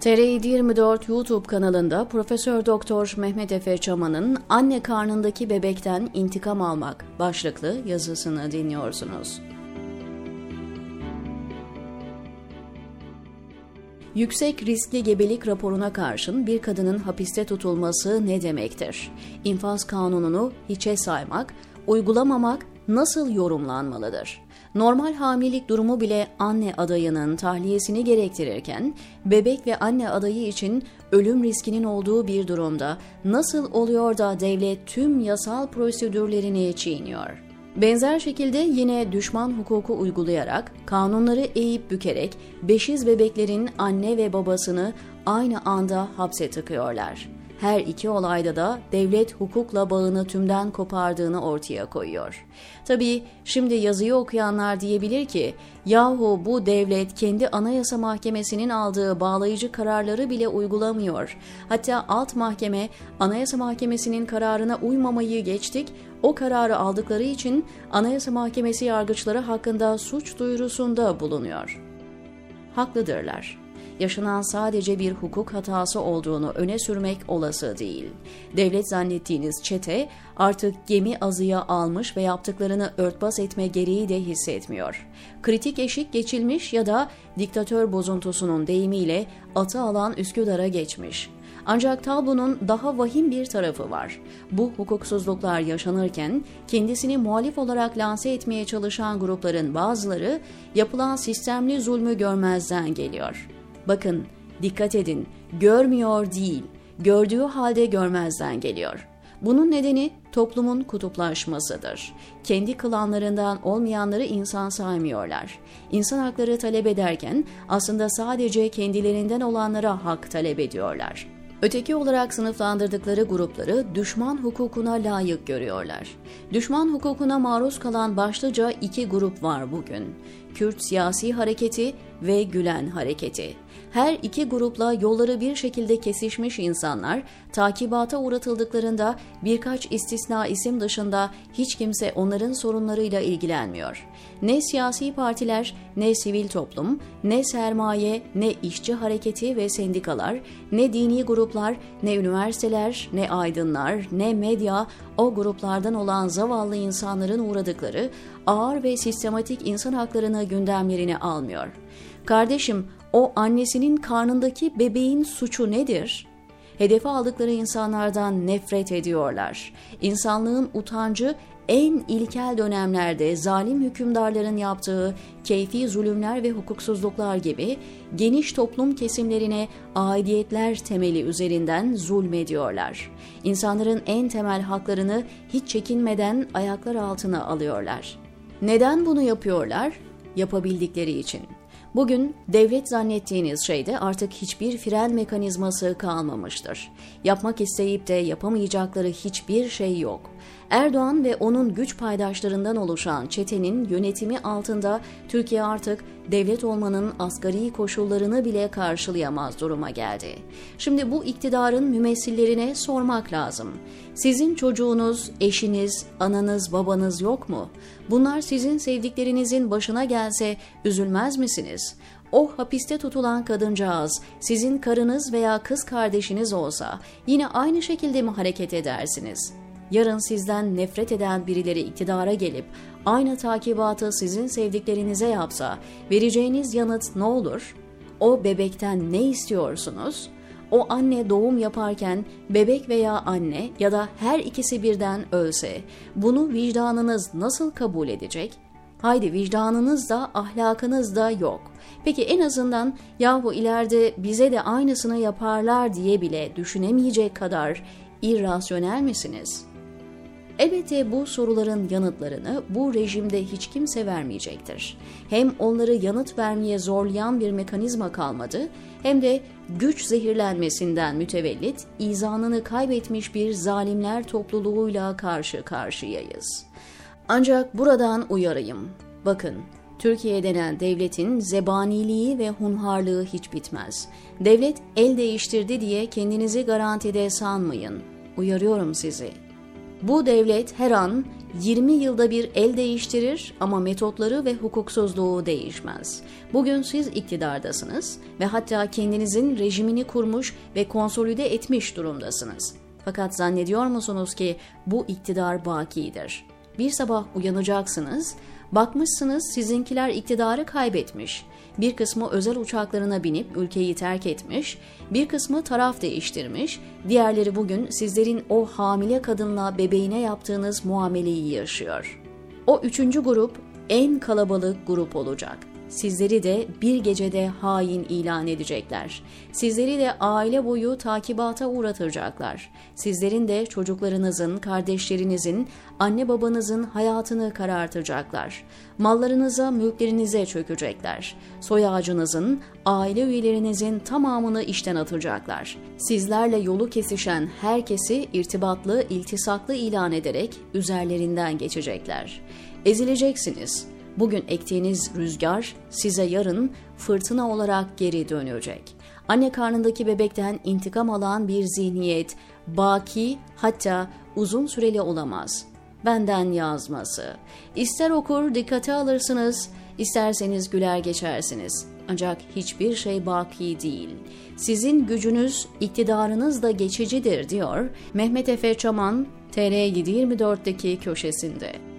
TR 24 YouTube kanalında Profesör Doktor Mehmet Efe Çaman'ın Anne karnındaki bebekten intikam almak başlıklı yazısını dinliyorsunuz. Yüksek riskli gebelik raporuna karşın bir kadının hapiste tutulması ne demektir? İnfaz kanununu hiçe saymak, uygulamamak nasıl yorumlanmalıdır? Normal hamilelik durumu bile anne adayının tahliyesini gerektirirken, bebek ve anne adayı için ölüm riskinin olduğu bir durumda nasıl oluyor da devlet tüm yasal prosedürlerini çiğniyor? Benzer şekilde yine düşman hukuku uygulayarak, kanunları eğip bükerek beşiz bebeklerin anne ve babasını aynı anda hapse tıkıyorlar. Her iki olayda da devlet hukukla bağını tümden kopardığını ortaya koyuyor. Tabii şimdi yazıyı okuyanlar diyebilir ki, yahu bu devlet kendi anayasa mahkemesinin aldığı bağlayıcı kararları bile uygulamıyor. Hatta alt mahkeme anayasa mahkemesinin kararına uymamayı geçtik, o kararı aldıkları için anayasa mahkemesi yargıçları hakkında suç duyurusunda bulunuyor. Haklıdırlar yaşanan sadece bir hukuk hatası olduğunu öne sürmek olası değil. Devlet zannettiğiniz çete artık gemi azıya almış ve yaptıklarını örtbas etme gereği de hissetmiyor. Kritik eşik geçilmiş ya da diktatör bozuntusunun deyimiyle atı alan Üsküdar'a geçmiş. Ancak tablonun daha vahim bir tarafı var. Bu hukuksuzluklar yaşanırken kendisini muhalif olarak lanse etmeye çalışan grupların bazıları yapılan sistemli zulmü görmezden geliyor. Bakın, dikkat edin, görmüyor değil, gördüğü halde görmezden geliyor. Bunun nedeni toplumun kutuplaşmasıdır. Kendi klanlarından olmayanları insan saymıyorlar. İnsan hakları talep ederken aslında sadece kendilerinden olanlara hak talep ediyorlar. Öteki olarak sınıflandırdıkları grupları düşman hukukuna layık görüyorlar. Düşman hukukuna maruz kalan başlıca iki grup var bugün. Kürt Siyasi Hareketi ve Gülen Hareketi. Her iki grupla yolları bir şekilde kesişmiş insanlar takibata uğratıldıklarında birkaç istisna isim dışında hiç kimse onların sorunlarıyla ilgilenmiyor. Ne siyasi partiler, ne sivil toplum, ne sermaye, ne işçi hareketi ve sendikalar, ne dini gruplar, ne üniversiteler, ne aydınlar, ne medya o gruplardan olan zavallı insanların uğradıkları ağır ve sistematik insan haklarını gündemlerine almıyor. Kardeşim o annesinin karnındaki bebeğin suçu nedir? Hedefe aldıkları insanlardan nefret ediyorlar. İnsanlığın utancı en ilkel dönemlerde zalim hükümdarların yaptığı keyfi zulümler ve hukuksuzluklar gibi geniş toplum kesimlerine aidiyetler temeli üzerinden zulmediyorlar. İnsanların en temel haklarını hiç çekinmeden ayaklar altına alıyorlar. Neden bunu yapıyorlar? Yapabildikleri için. Bugün devlet zannettiğiniz şeyde artık hiçbir fren mekanizması kalmamıştır. Yapmak isteyip de yapamayacakları hiçbir şey yok. Erdoğan ve onun güç paydaşlarından oluşan çetenin yönetimi altında Türkiye artık devlet olmanın asgari koşullarını bile karşılayamaz duruma geldi. Şimdi bu iktidarın mümessillerine sormak lazım. Sizin çocuğunuz, eşiniz, ananız, babanız yok mu? Bunlar sizin sevdiklerinizin başına gelse üzülmez misiniz? O hapiste tutulan kadıncağız sizin karınız veya kız kardeşiniz olsa yine aynı şekilde mi hareket edersiniz?'' Yarın sizden nefret eden birileri iktidara gelip aynı takibatı sizin sevdiklerinize yapsa vereceğiniz yanıt ne olur? O bebekten ne istiyorsunuz? O anne doğum yaparken bebek veya anne ya da her ikisi birden ölse bunu vicdanınız nasıl kabul edecek? Haydi vicdanınız da ahlakınız da yok. Peki en azından yahu ileride bize de aynısını yaparlar diye bile düşünemeyecek kadar irrasyonel misiniz?'' Elbette bu soruların yanıtlarını bu rejimde hiç kimse vermeyecektir. Hem onları yanıt vermeye zorlayan bir mekanizma kalmadı, hem de güç zehirlenmesinden mütevellit izanını kaybetmiş bir zalimler topluluğuyla karşı karşıyayız. Ancak buradan uyarayım. Bakın, Türkiye denen devletin zebaniliği ve hunharlığı hiç bitmez. Devlet el değiştirdi diye kendinizi garantide sanmayın. Uyarıyorum sizi. Bu devlet her an 20 yılda bir el değiştirir ama metotları ve hukuksuzluğu değişmez. Bugün siz iktidardasınız ve hatta kendinizin rejimini kurmuş ve konsolide etmiş durumdasınız. Fakat zannediyor musunuz ki bu iktidar bakidir? Bir sabah uyanacaksınız, bakmışsınız sizinkiler iktidarı kaybetmiş. Bir kısmı özel uçaklarına binip ülkeyi terk etmiş, bir kısmı taraf değiştirmiş, diğerleri bugün sizlerin o hamile kadınla bebeğine yaptığınız muameleyi yaşıyor. O üçüncü grup en kalabalık grup olacak. Sizleri de bir gecede hain ilan edecekler. Sizleri de aile boyu takibata uğratacaklar. Sizlerin de çocuklarınızın, kardeşlerinizin, anne babanızın hayatını karartacaklar. Mallarınıza, mülklerinize çökecekler. Soy ağacınızın, aile üyelerinizin tamamını işten atacaklar. Sizlerle yolu kesişen herkesi irtibatlı, iltisaklı ilan ederek üzerlerinden geçecekler. Ezileceksiniz.'' Bugün ektiğiniz rüzgar size yarın fırtına olarak geri dönecek. Anne karnındaki bebekten intikam alan bir zihniyet, baki hatta uzun süreli olamaz. Benden yazması. İster okur dikkate alırsınız, isterseniz güler geçersiniz. Ancak hiçbir şey baki değil. Sizin gücünüz, iktidarınız da geçicidir diyor Mehmet Efe Çaman, TR724'deki köşesinde.